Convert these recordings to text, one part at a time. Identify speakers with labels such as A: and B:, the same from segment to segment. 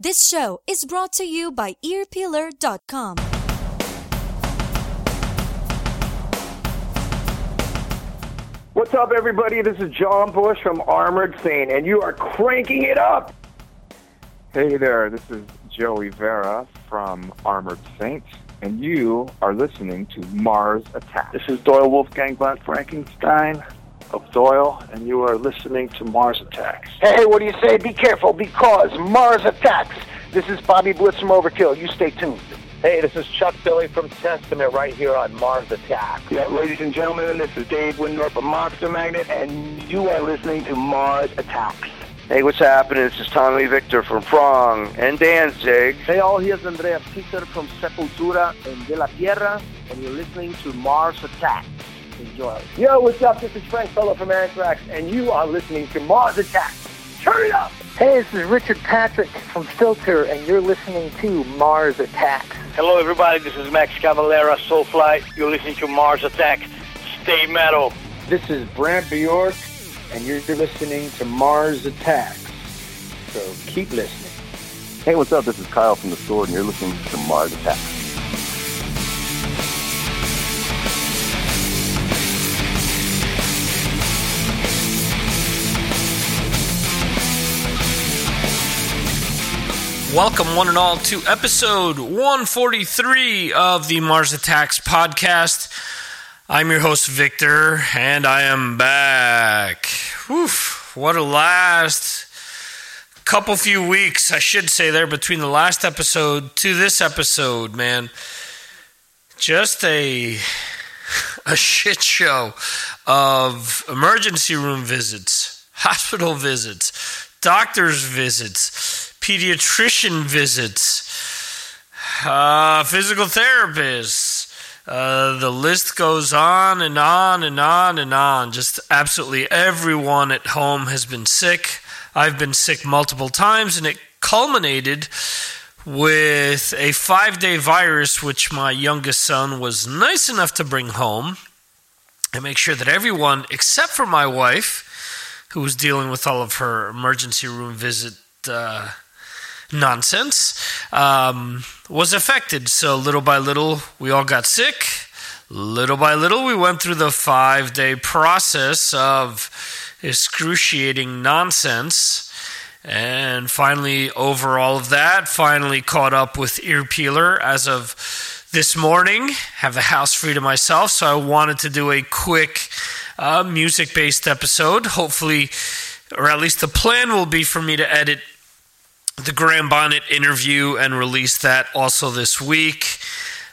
A: This show is brought to you by earpeeler.com.
B: What's up, everybody? This is John Bush from Armored Saint, and you are cranking it up.
C: Hey there, this is Joey Vera from Armored Saint, and you are listening to Mars Attack.
D: This is Doyle Wolfgang von Frankenstein of Doyle, and you are listening to Mars Attacks.
B: Hey, what do you say? Be careful because Mars attacks. This is Bobby Blitz from Overkill. You stay tuned.
E: Hey, this is Chuck Billy from Testament right here on Mars Attack.
B: Yeah, ladies and gentlemen, this is Dave Wyndorf of Monster Magnet, and you are listening to Mars Attacks.
F: Hey, what's happening? This is Tommy Victor from Prong and Danzig.
G: Hey all, here's Andrea Peter from Sepultura and De La Tierra, and you're listening to Mars Attack. Enjoy.
B: Yo, what's up? This is Frank Bello from Anthrax, and you are listening to Mars Attacks. Turn it up!
H: Hey, this is Richard Patrick from Filter, and you're listening to Mars Attacks.
E: Hello, everybody. This is Max Cavalera, Soulfly. You're listening to Mars Attack. Stay metal.
I: This is Brant Bjork, and you're listening to Mars Attacks. So keep listening.
J: Hey, what's up? This is Kyle from The Sword, and you're listening to Mars Attacks.
K: Welcome, one and all, to episode 143 of the Mars Attacks podcast. I'm your host, Victor, and I am back. Oof, what a last couple few weeks, I should say, there between the last episode to this episode, man. Just a a shit show of emergency room visits, hospital visits, doctor's visits, pediatrician visits, uh, physical therapists. Uh, the list goes on and on and on and on. Just absolutely everyone at home has been sick. I've been sick multiple times, and it culminated with a five day virus, which my youngest son was nice enough to bring home and make sure that everyone, except for my wife, who was dealing with all of her emergency room visit uh, nonsense, um, was affected. So little by little, we all got sick. Little by little, we went through the five day process of excruciating nonsense. And finally, over all of that, finally caught up with Ear Peeler as of this morning. Have the house free to myself, so I wanted to do a quick uh, music based episode. Hopefully, or at least the plan will be for me to edit the Graham Bonnet interview and release that also this week.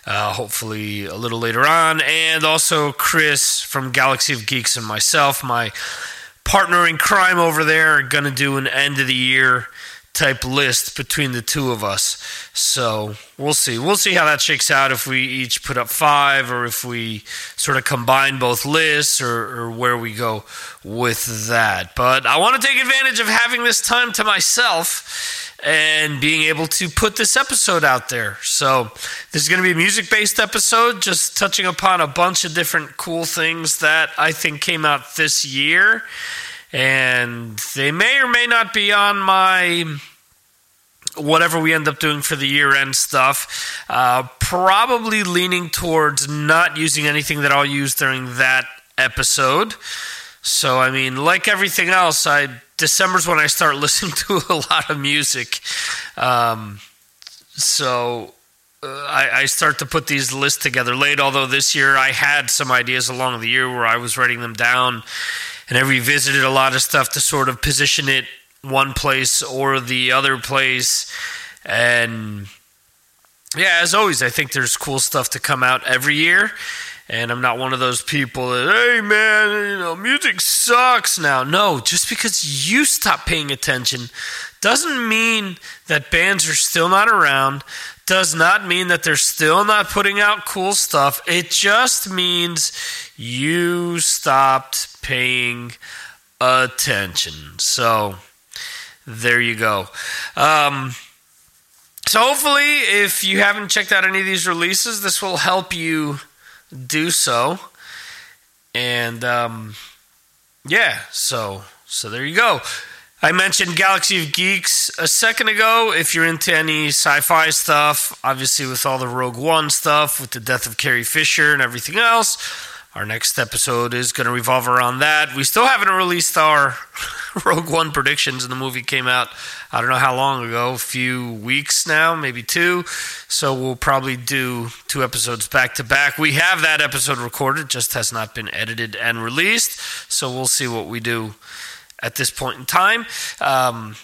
K: Uh, hopefully a little later on. And also Chris from Galaxy of Geeks and myself, my partner in crime over there, are going to do an end of the year type list between the two of us. So we'll see. We'll see how that shakes out if we each put up five or if we sort of combine both lists or, or where we go with that. But I want to take advantage of having this time to myself and being able to put this episode out there. So, this is going to be a music based episode, just touching upon a bunch of different cool things that I think came out this year. And they may or may not be on my whatever we end up doing for the year end stuff. Uh, probably leaning towards not using anything that I'll use during that episode. So, I mean, like everything else, I December's when I start listening to a lot of music. Um, so uh, I, I, start to put these lists together late, although this year I had some ideas along the year where I was writing them down and I revisited a lot of stuff to sort of position it one place or the other place. And yeah, as always, I think there's cool stuff to come out every year. And I'm not one of those people that, hey man, you know, music sucks now. No, just because you stop paying attention doesn't mean that bands are still not around, does not mean that they're still not putting out cool stuff. It just means you stopped paying attention. So there you go. Um, so hopefully, if you haven't checked out any of these releases, this will help you do so. And um, yeah, so so there you go. I mentioned Galaxy of Geeks a second ago. If you're into any sci fi stuff, obviously with all the Rogue One stuff, with the death of Carrie Fisher and everything else, our next episode is going to revolve around that. We still haven't released our Rogue One predictions, and the movie came out, I don't know how long ago, a few weeks now, maybe two. So we'll probably do two episodes back to back. We have that episode recorded, just has not been edited and released. So we'll see what we do at this point in time. Um,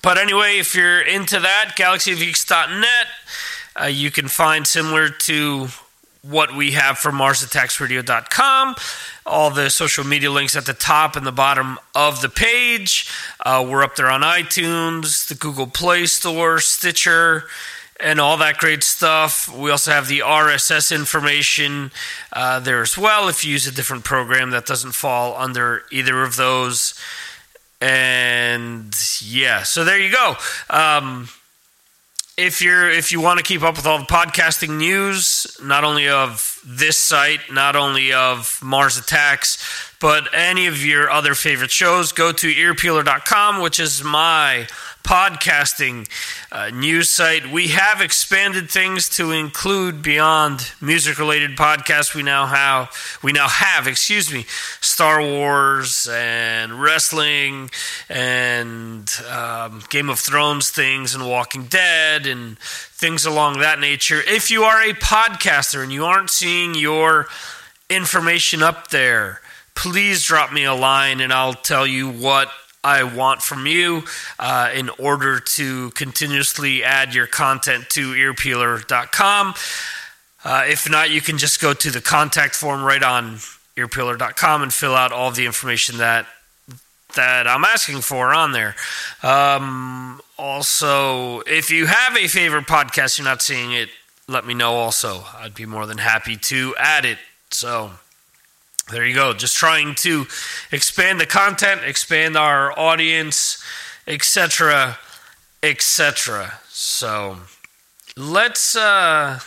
K: but anyway, if you're into that, galaxyofgeeks.net, uh, you can find similar to what we have for MarsAttacksRadio.com. All the social media links at the top and the bottom of the page. Uh, we're up there on iTunes, the Google Play Store, Stitcher, and all that great stuff. We also have the RSS information uh, there as well if you use a different program that doesn't fall under either of those. And yeah, so there you go. Um, if you're if you want to keep up with all the podcasting news, not only of this site, not only of Mars Attacks, but any of your other favorite shows, go to earpeeler.com, which is my podcasting uh, news site. We have expanded things to include beyond music related podcasts. We now have we now have, excuse me, Star Wars and wrestling and um, Game of Thrones things and Walking Dead and things along that nature. If you are a podcaster and you aren't seeing your information up there, please drop me a line and I'll tell you what I want from you uh, in order to continuously add your content to earpeeler.com. Uh, if not, you can just go to the contact form right on earpeeler.com and fill out all the information that that I'm asking for on there. Um, also, if you have a favorite podcast, you're not seeing it, let me know also. I'd be more than happy to add it. So, there you go. Just trying to expand the content, expand our audience, etc., etc. So let's uh,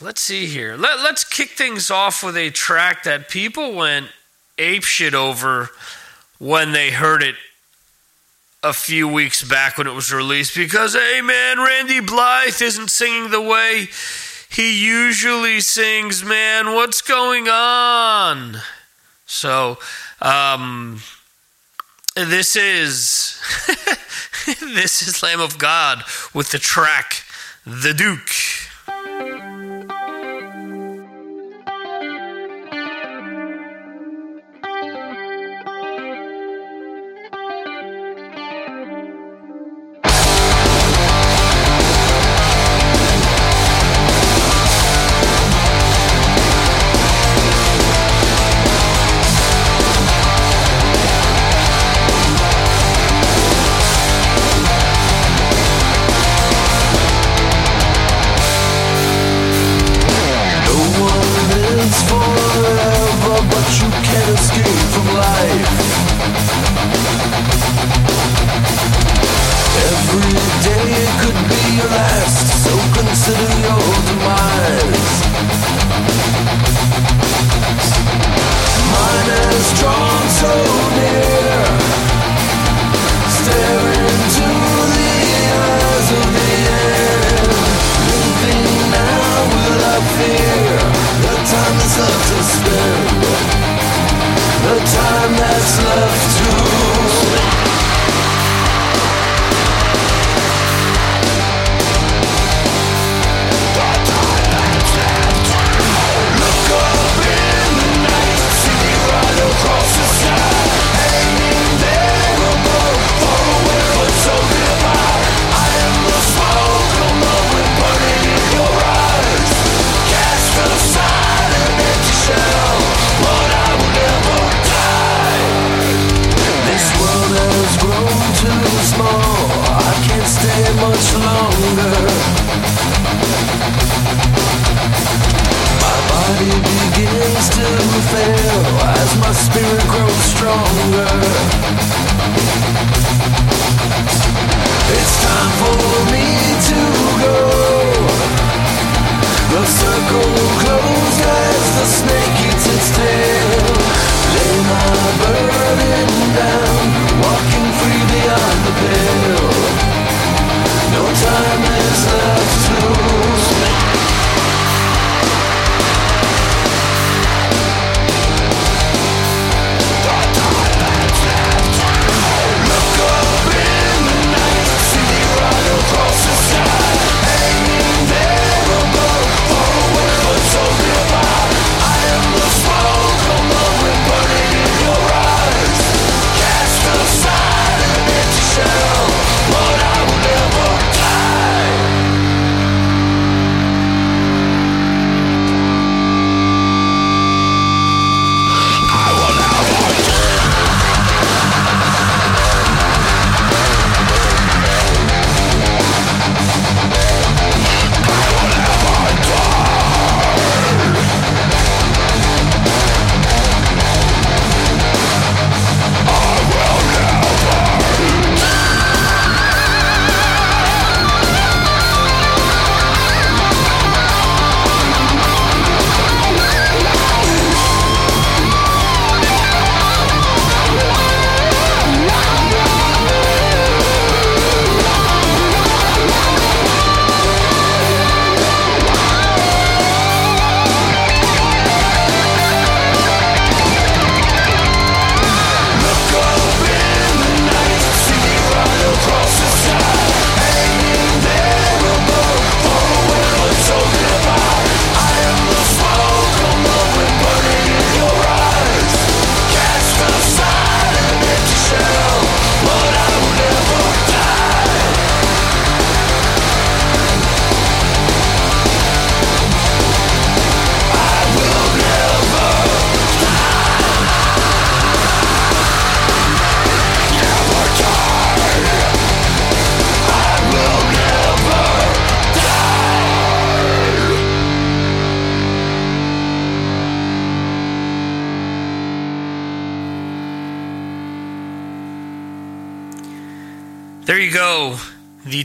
K: let's see here. Let let's kick things off with a track that people went ape shit over when they heard it a few weeks back when it was released because hey man, Randy Blythe isn't singing the way he usually sings, man, what's going on? So, um, this is this is Lamb of God with the track The Duke.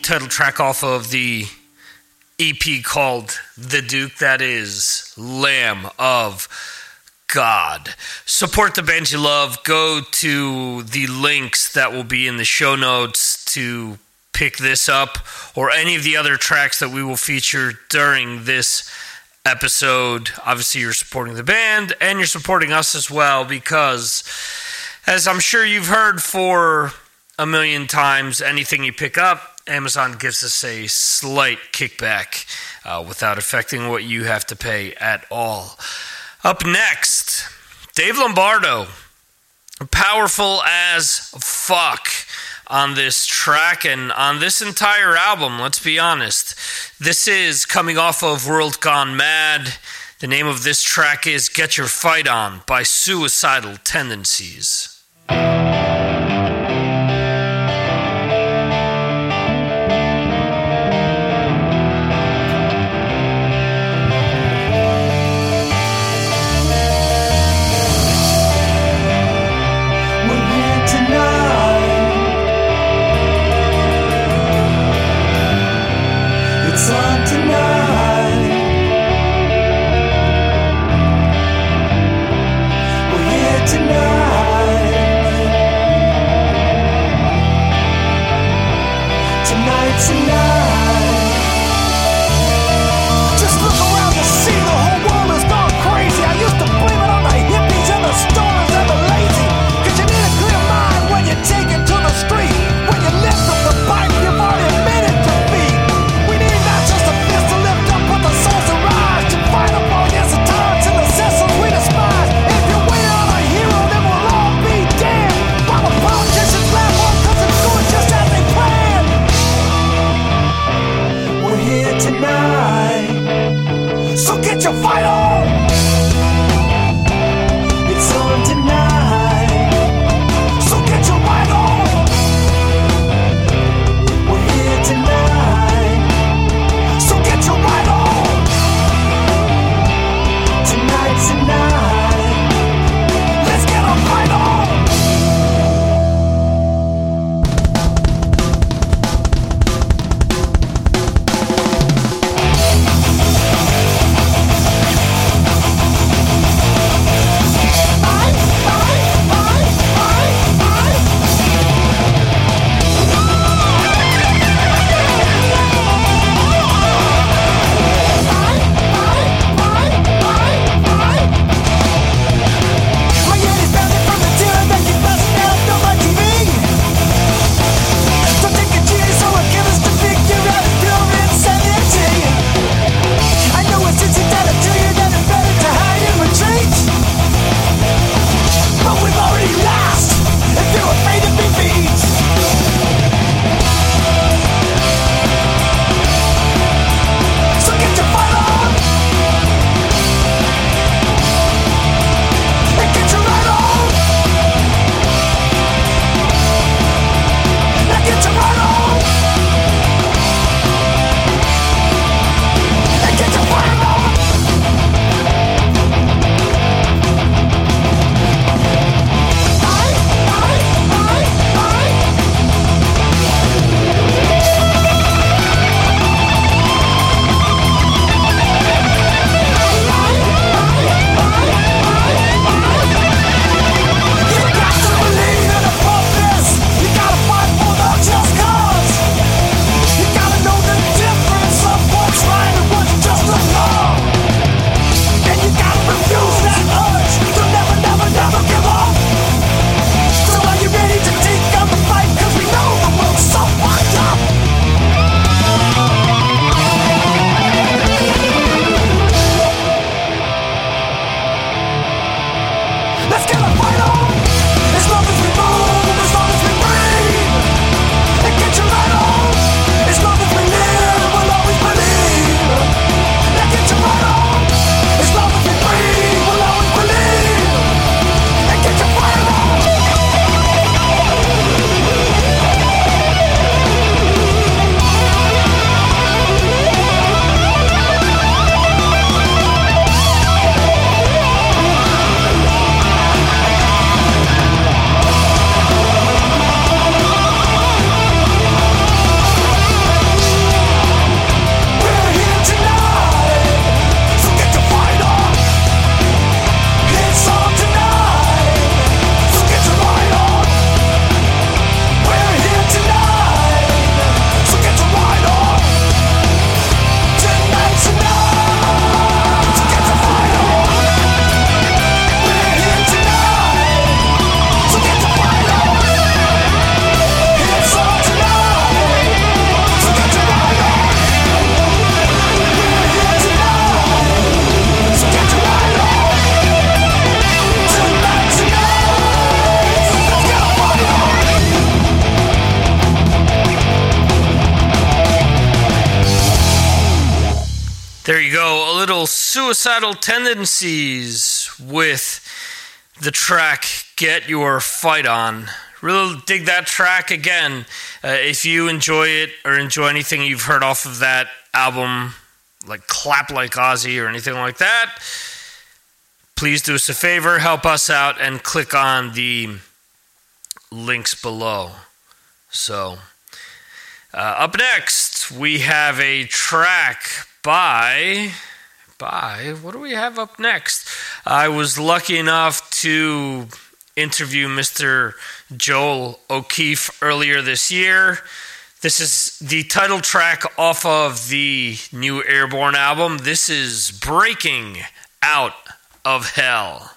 K: Title track off of the EP called The Duke, that is Lamb of God. Support the band you love. Go to the links that will be in the show notes to pick this up or any of the other tracks that we will feature during this episode. Obviously, you're supporting the band and you're supporting us as well because, as I'm sure you've heard for a million times, anything you pick up, Amazon gives us a slight kickback uh, without affecting what you have to pay at all. Up next, Dave Lombardo, powerful as fuck on this track and on this entire album, let's be honest. This is coming off of World Gone Mad. The name of this track is Get Your Fight On by Suicidal Tendencies. Suicidal tendencies with the track Get Your Fight On. Really dig that track again. Uh, if you enjoy it or enjoy anything you've heard off of that album, like Clap Like Ozzy or anything like that, please do us a favor, help us out, and click on the links below. So, uh, up next, we have a track by by what do we have up next? I was lucky enough to interview Mr. Joel O'Keeffe earlier this year. This is the title track off of the new Airborne album. This is Breaking Out of Hell.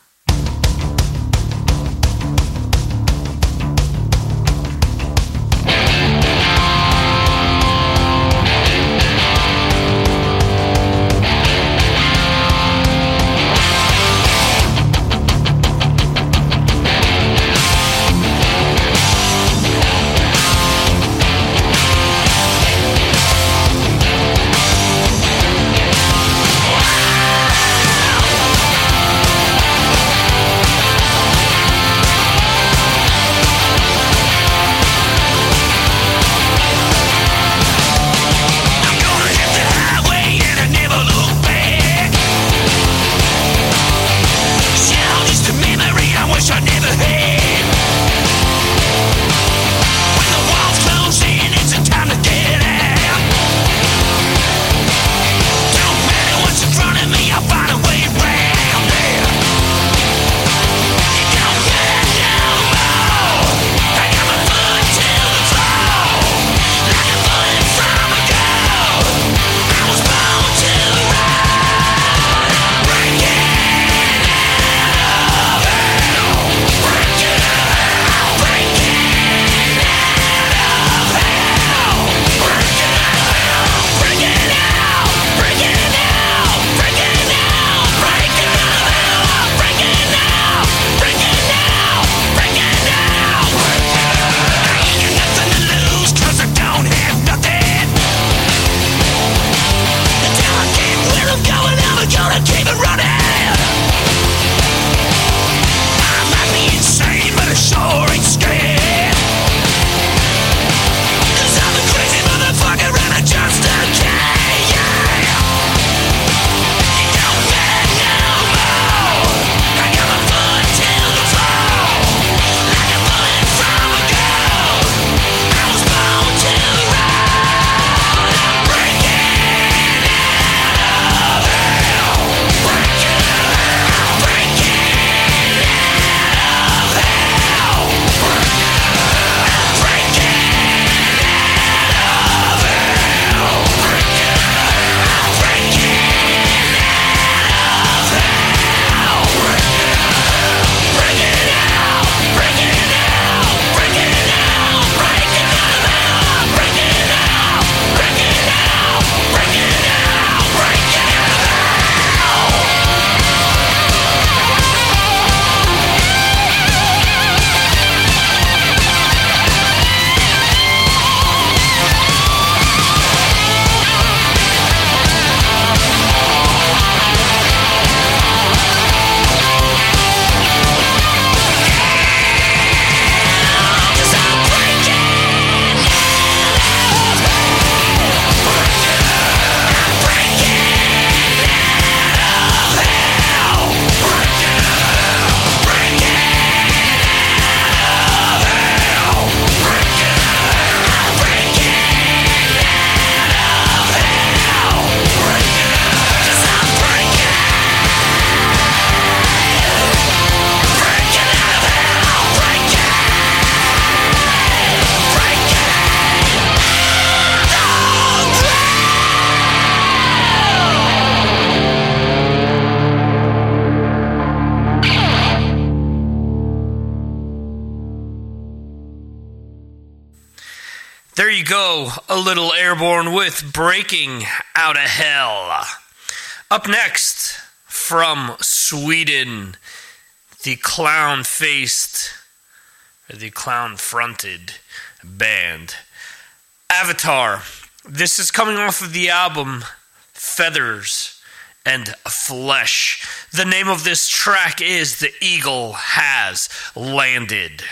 K: Airborne with Breaking Out of Hell. Up next, from Sweden, the clown faced, the clown fronted band Avatar. This is coming off of the album feathers, and flesh. The name of this track is The Eagle Has Landed.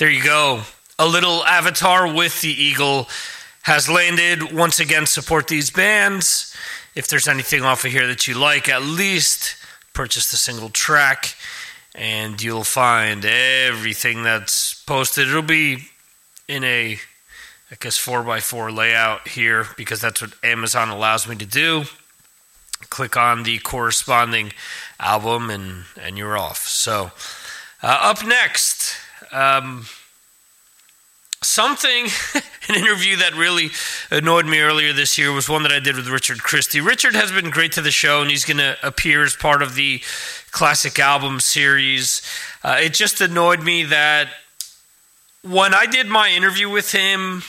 K: There you go. A little avatar with the eagle has landed. Once again, support these bands. If there's anything off of here that you like, at least purchase the single track and you'll find everything that's posted. It'll be in a, I guess, 4x4 layout here because that's what Amazon allows me to do. Click on the corresponding album and, and you're off. So, uh, up next, um, something, an interview that really annoyed me earlier this year was one that I did with Richard Christy. Richard has been great to the show, and he's going to appear as part of the classic album series. Uh, it just annoyed me that when I did my interview with him,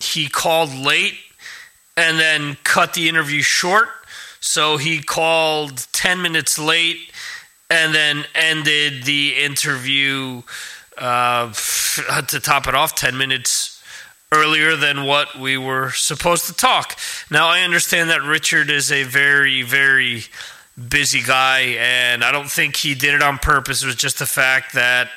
K: he called late and then cut the interview short. So he called 10 minutes late and then ended the interview uh, to top it off 10 minutes earlier than what we were supposed to talk. Now, I understand that Richard is a very, very busy guy, and I don't think he did it on purpose. It was just the fact that,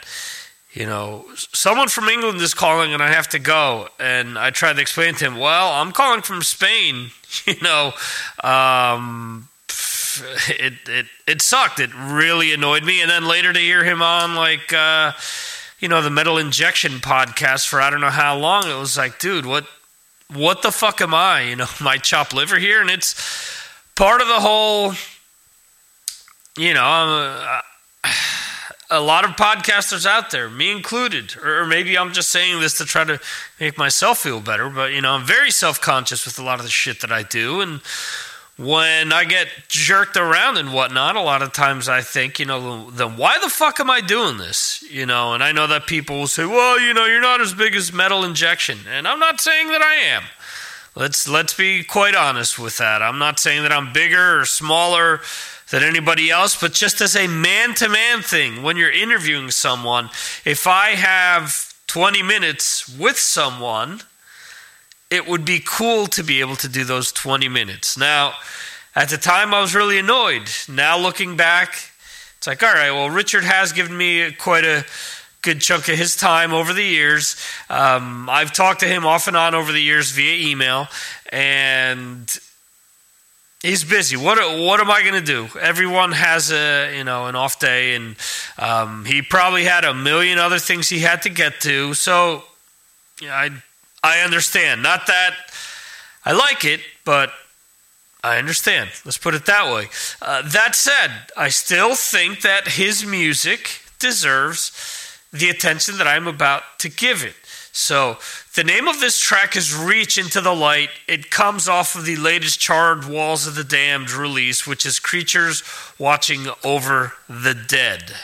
K: you know, someone from England is calling and I have to go. And I tried to explain to him, well, I'm calling from Spain, you know. Um, it, it it sucked. It really annoyed me. And then later to hear him on like uh, you know, the metal injection podcast for I don't know how long. It was like, dude, what what the fuck am I? You know, my chopped liver here, and it's part of the whole. You know, a, a lot of podcasters out there, me included, or maybe I'm just saying this to try to make myself feel better. But you know, I'm very self conscious with a lot of the shit that I do, and when I get jerked around and whatnot, a lot of times I think, you know, then why the fuck am I doing this? You know, and I know that people will say, well, you know, you're not as big as Metal Injection, and I'm not saying that I am. Let's let's be quite honest with that. I'm not saying that I'm bigger or smaller than anybody else, but just as a man-to-man thing, when you're interviewing someone, if I have 20 minutes with someone it would be cool to be able to do those 20 minutes. Now, at the time, I was really annoyed. Now, looking back, it's like, all right, well, Richard has given me quite a good chunk of his time over the years. Um, I've talked to him off and on over the years via email, and he's busy. What what am I going to do? Everyone has a you know an off day, and um, he probably had a million other things he had to get to. So, yeah, I I understand. Not that I like it, but I understand. Let's put it that way. Uh, that said, I still think that his music deserves the attention that I'm about to give it. So, the name of this track is Reach into the Light. It comes off of the latest Charred Walls of the Damned release, which is Creatures Watching Over the Dead.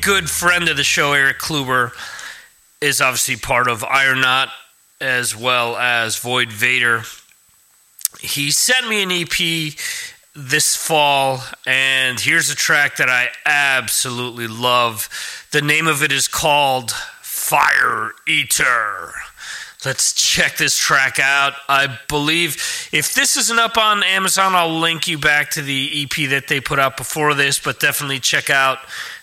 L: Good friend of the show, Eric Kluber, is obviously part of Ironaut as well as Void Vator. He sent me an EP this fall, and here's a track that I absolutely love. The name of it is called Fire Eater. Let's check this track out. I believe if this isn't up on Amazon, I'll link you back to the EP that they put out before this, but definitely check out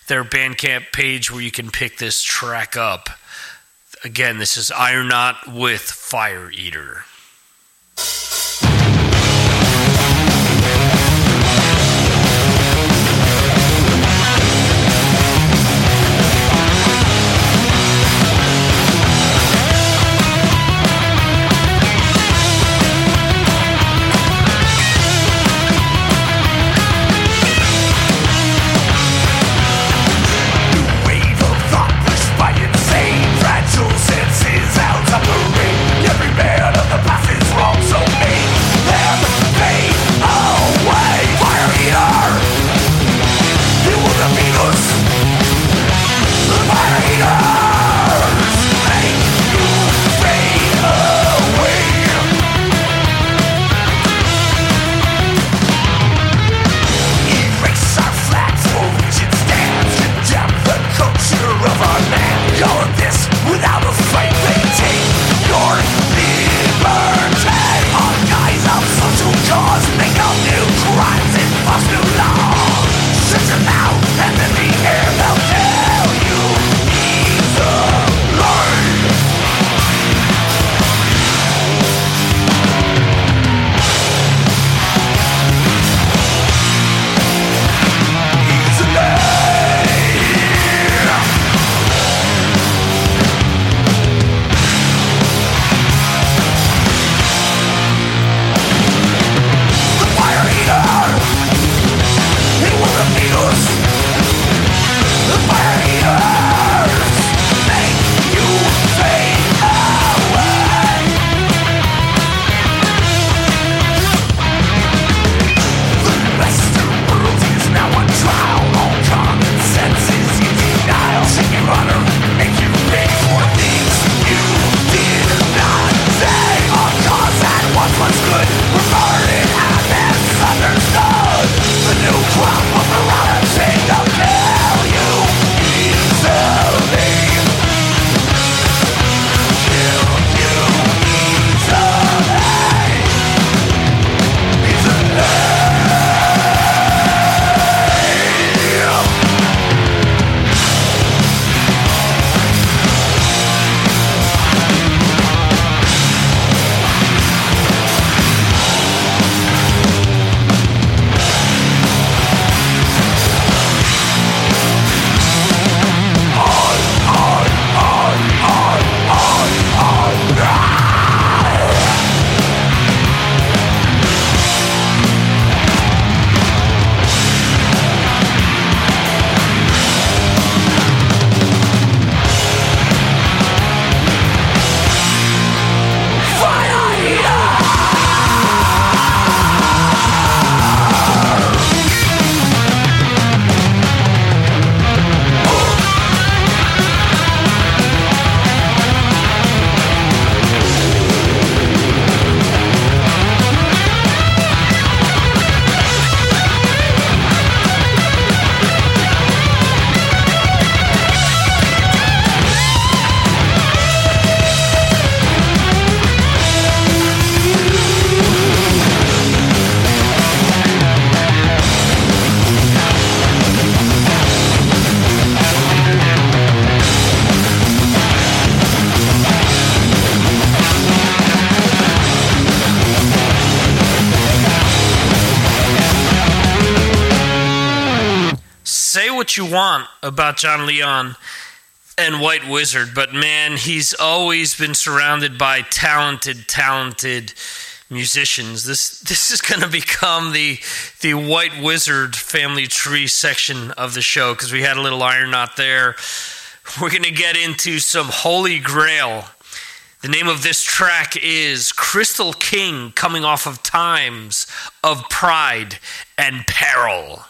L: their Bandcamp page where you can pick this track up. Again, this is Ironaut with Fire Eater. You want about Jon Leon and White Wizzard, but man, he's always been surrounded by talented, talented musicians. This this is going to become the the White Wizzard family tree section of the show because we had a little Ironaut there. We're going to get into some Holy Grail. The name of this track is Crystal King, coming off of Times of Pride and Peril.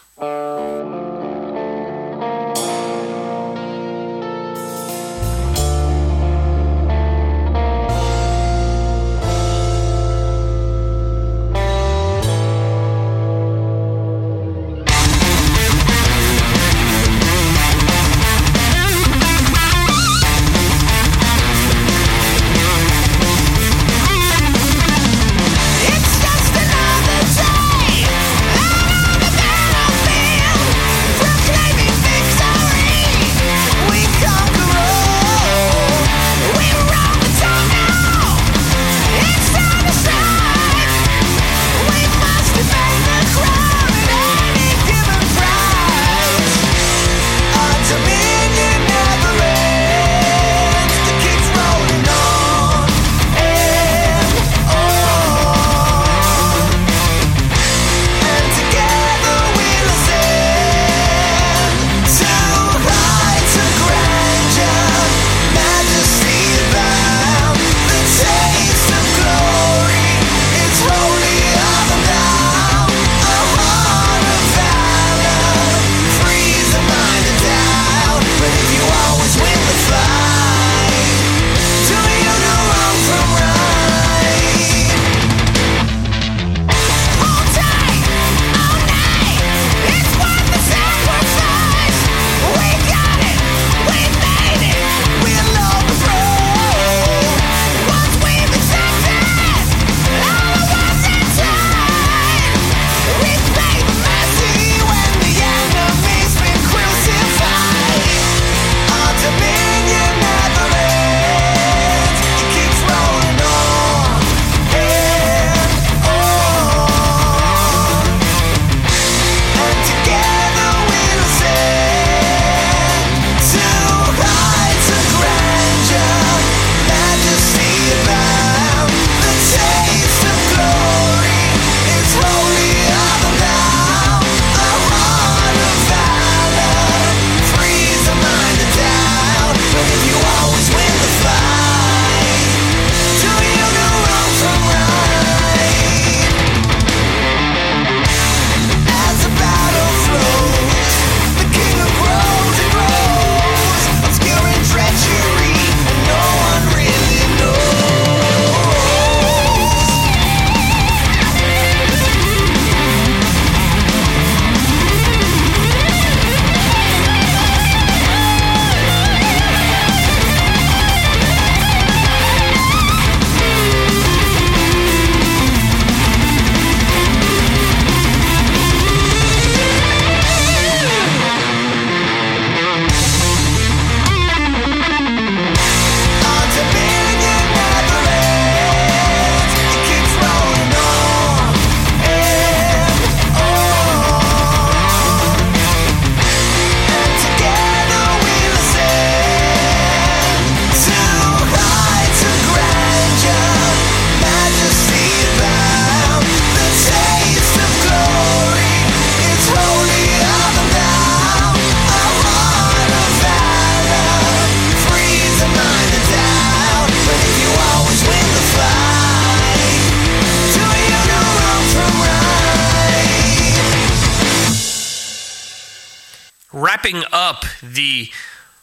K: Wrapping up the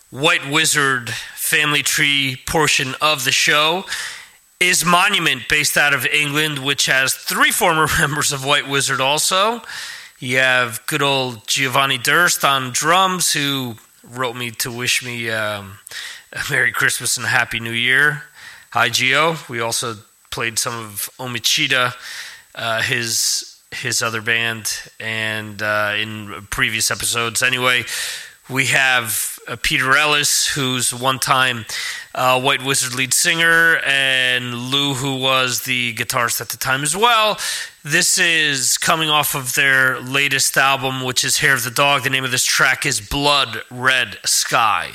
K: White Wizzard family tree portion of the show is Monument, based out of England, which has three former members of White Wizzard also. You have good old Giovanni Durst on drums, who wrote me to wish me um, a Merry Christmas and a Happy New Year. Hi, Gio. We also played some of Omechita, uh, his his other band, and uh, in previous episodes. Anyway, we have uh, Peter Ellis, who's one time uh, White Wizzard lead singer, and Lou, who was the guitarist at the time as well. This is coming off of their latest album, which is Hair of the Dog. The name of this track is Blood Red Sky.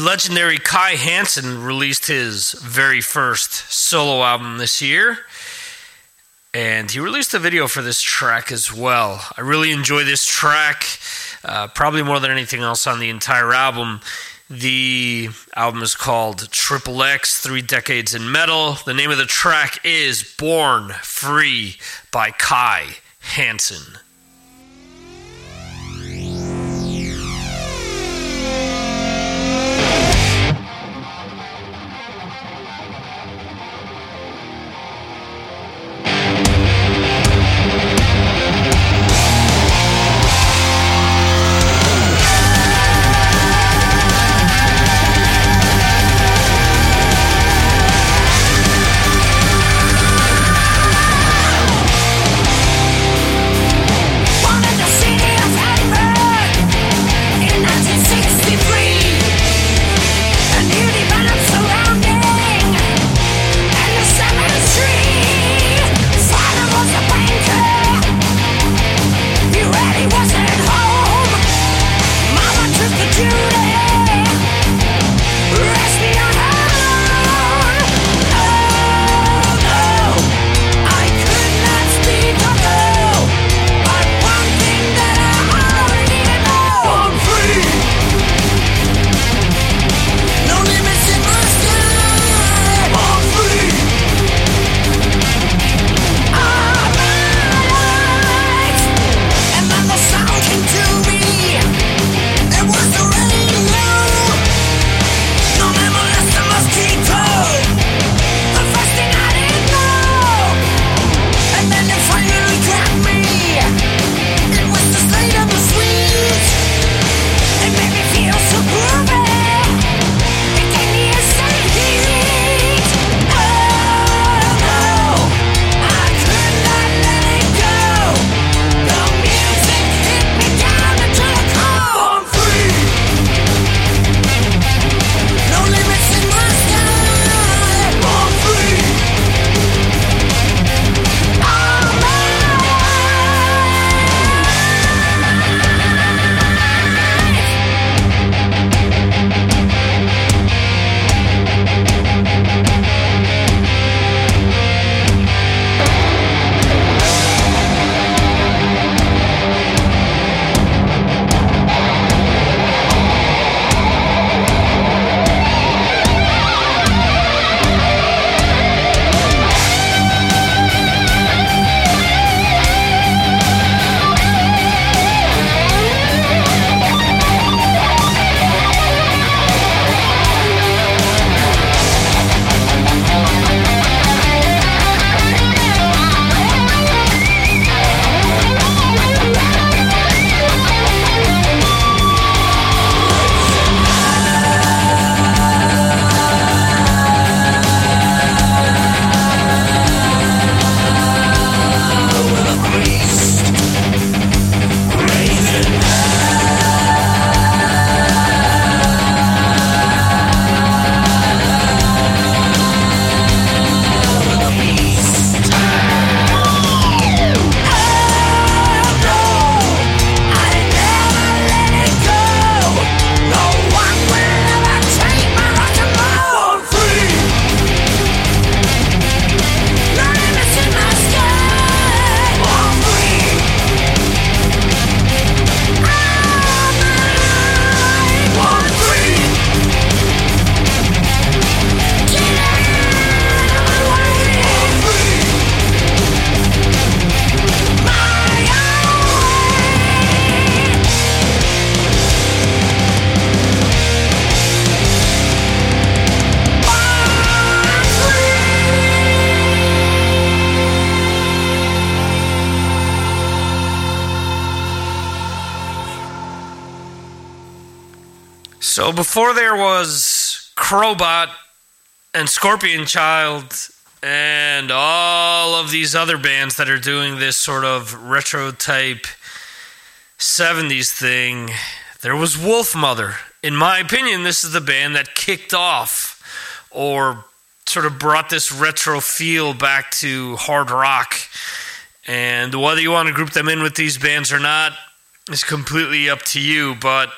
M: Legendary Kai Hansen released his very first solo album this year. And he released a video for this track as well. I really enjoy this track, uh, probably more than anything else on the entire album. The album is called Triple X Three Decades in Metal. The name of the track is Born Free by Kai Hansen. So before there was Crobot and Scorpion Child and all of these other bands that are doing this sort of retro type 70s thing, there was Wolfmother. In my opinion, this is the band that kicked off or sort of brought this retro feel back to hard rock. And whether you want to group them in with these bands or not is completely up to you, but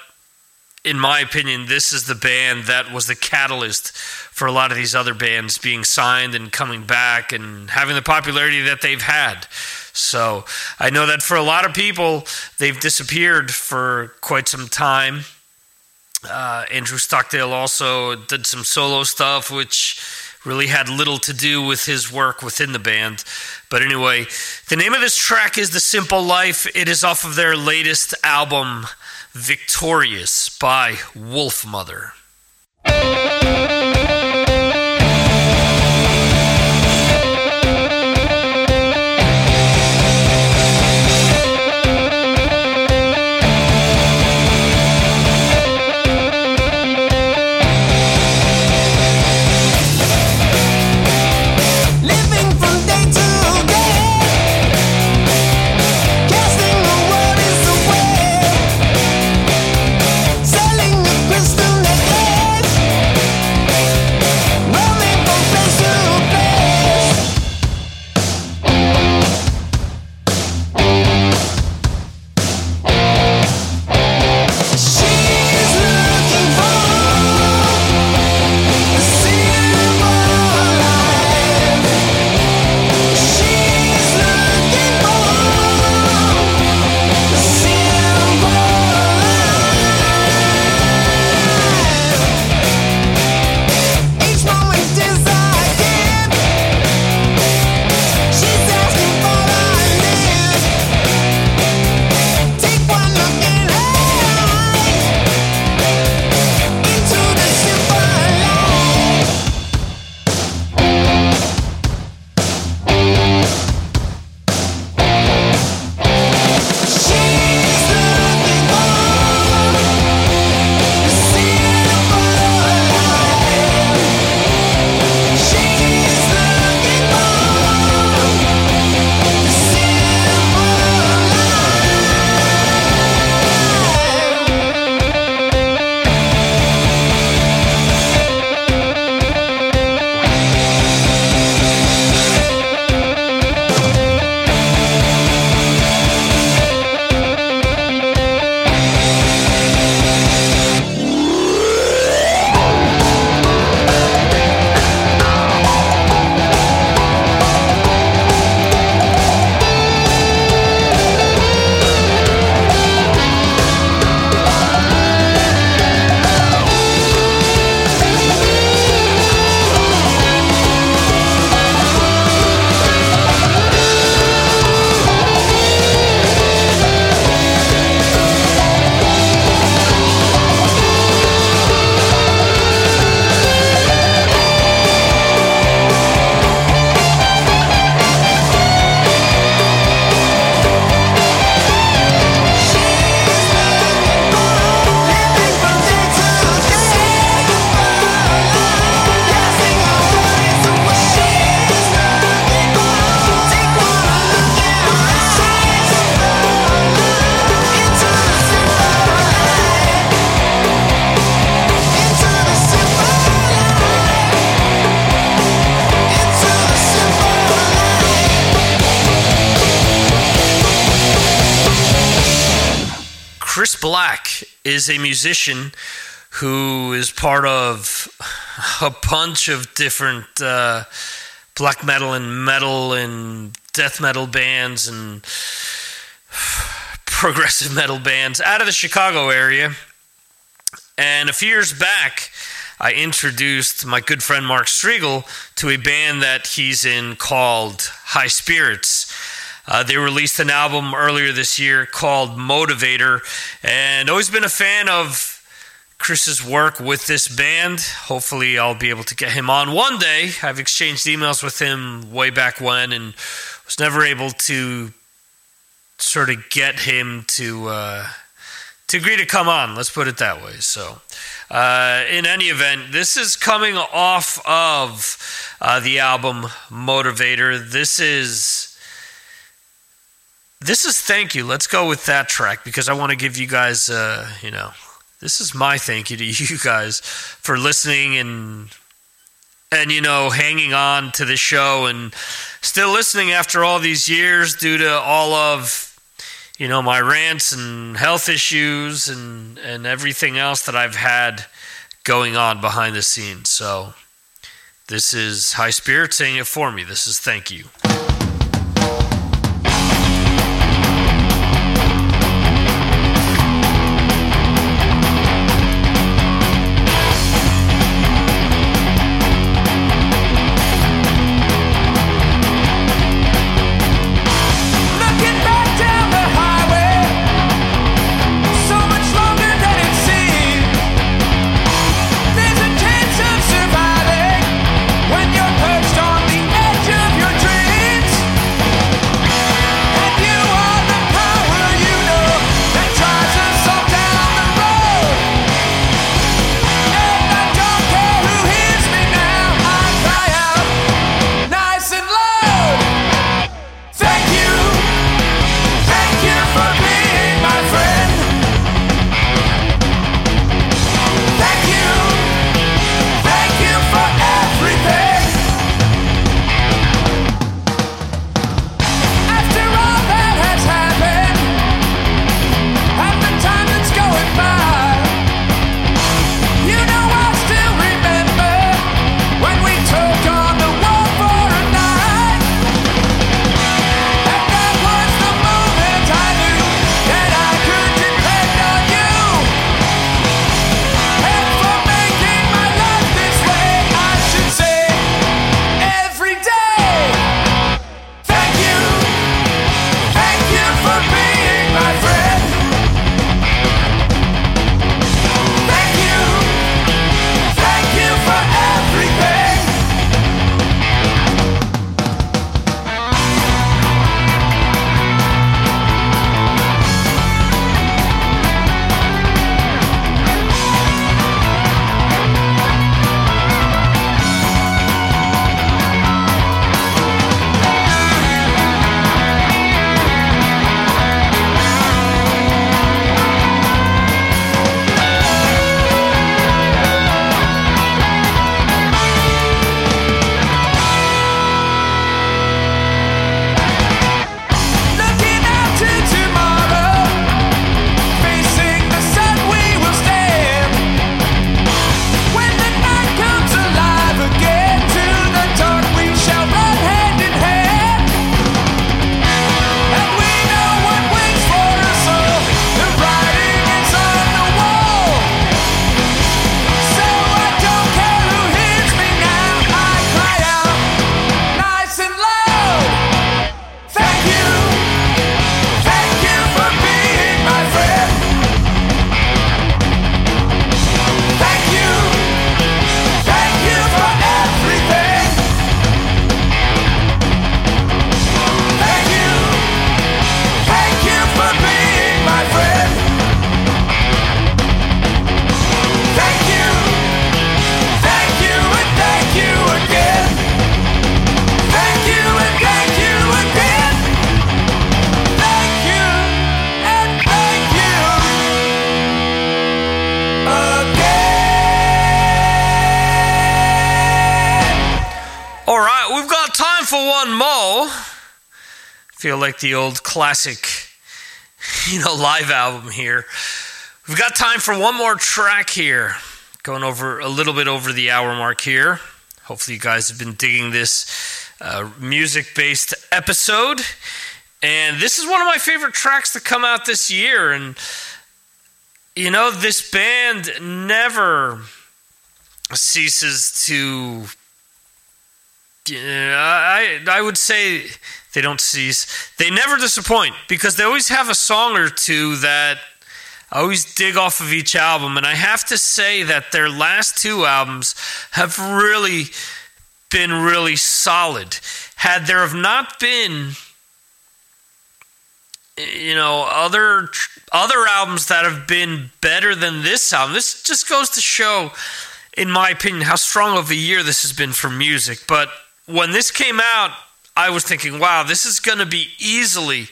K: in my opinion, this is the band that was the catalyst for a lot of these other bands being signed and coming back and having the popularity that they've had. So I know that for a lot of people, they've disappeared for quite some time. Uh, Andrew Stockdale also did some solo stuff, which really had little to do with his work within the band. But anyway, the name of this track is The Simple Life. It is off of their latest album, Victorious by Wolfmother. is a musician who is part of a bunch of different uh, black metal and metal and death metal bands and progressive metal bands out of the Chicago area. And a few years back, I introduced my good friend Mark Striegel to a band that he's in called High Spirits. Uh, they released an album earlier this year called Motivator, and always been a fan of Chris's work with this band. Hopefully, I'll be able to get him on one day. I've exchanged emails with him way back when, and was never able to sort of get him to uh, to agree to come on. Let's put it that way. So, uh, in any event, this is coming off of uh, the album Motivator. This is this is thank you. Let's go with that track because I want to give you guys, uh, you know, this is my thank you to you guys for listening and and you know hanging on to the show and still listening after all these years due to all of you know, my rants and health issues and, and everything else that I've had going on behind the scenes. So this is High Spirit saying it for me. This is thank you. Feel like the old classic, you know, live album here. We've got time for one more track here. Going over a little bit over the hour mark here. Hopefully, you guys have been digging this uh, music based episode. And this is one of my favorite tracks to come out this year. And, you know, this band never ceases to. I, I would say they don't cease. They never disappoint because they always have a song or two that I always dig off of each album. And I have to say that their last two albums have really been really solid. Had there have not been you know other other albums that have been better than this album this just goes to show in my opinion how strong of a year this has been for music but when this came out I was thinking, wow, this is going to be easily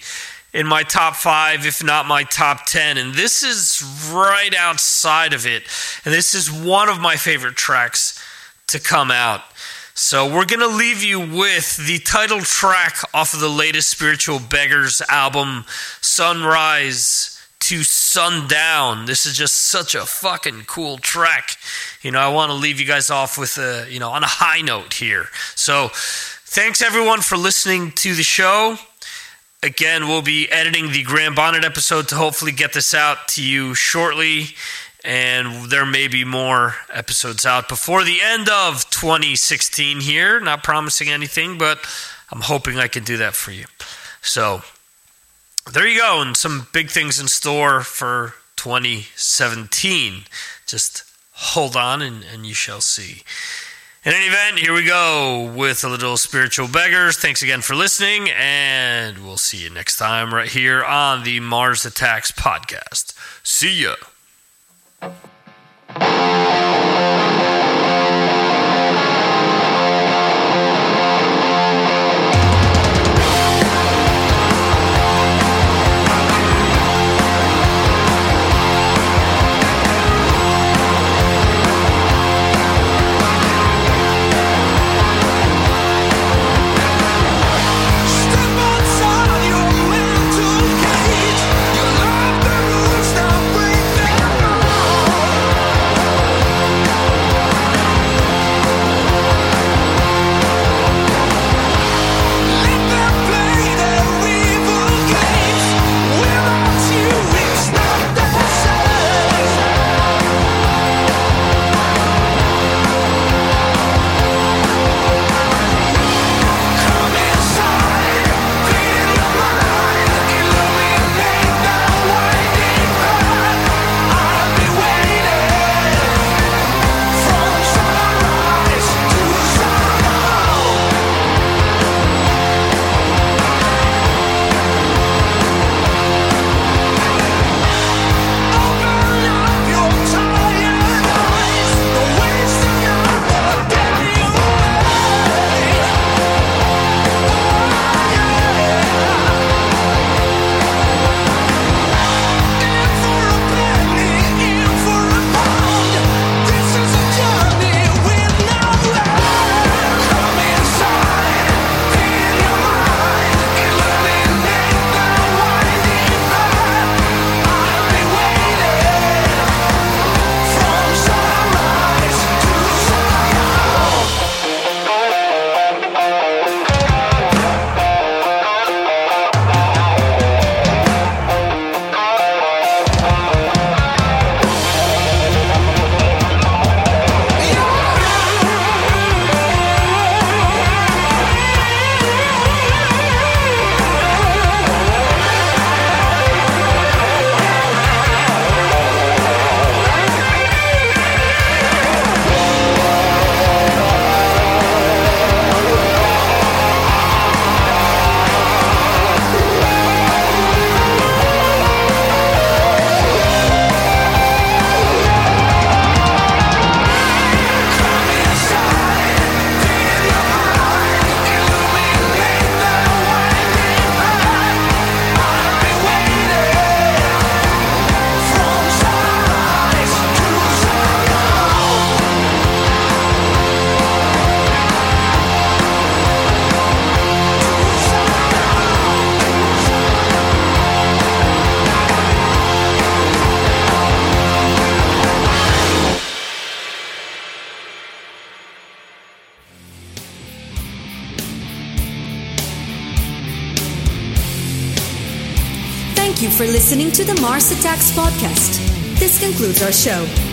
K: in my top five, if not my top 10. And this is right outside of it. And this is one of my favorite tracks to come out. So we're going to leave you with the title track off of the latest Spiritual Beggars album, Sunrise to Sundown. This is just such a fucking cool track. You know, I want to leave you guys off with a, you know, on a high note here. So thanks everyone for listening to the show. Again, we'll be editing the Graham Bonnet episode to hopefully get this out to you shortly and there may be more episodes out before the end of 2016 here. Not promising anything, but I'm hoping I can do that for you. So there you go, and some big things in store for 2017. Just hold on and, and you shall see. In any event, here we go with a little spiritual beggars. Thanks again for listening, and we'll see you next time right here on the Mars Attacks podcast. See ya.
A: Mars Attacks podcast. This concludes our show.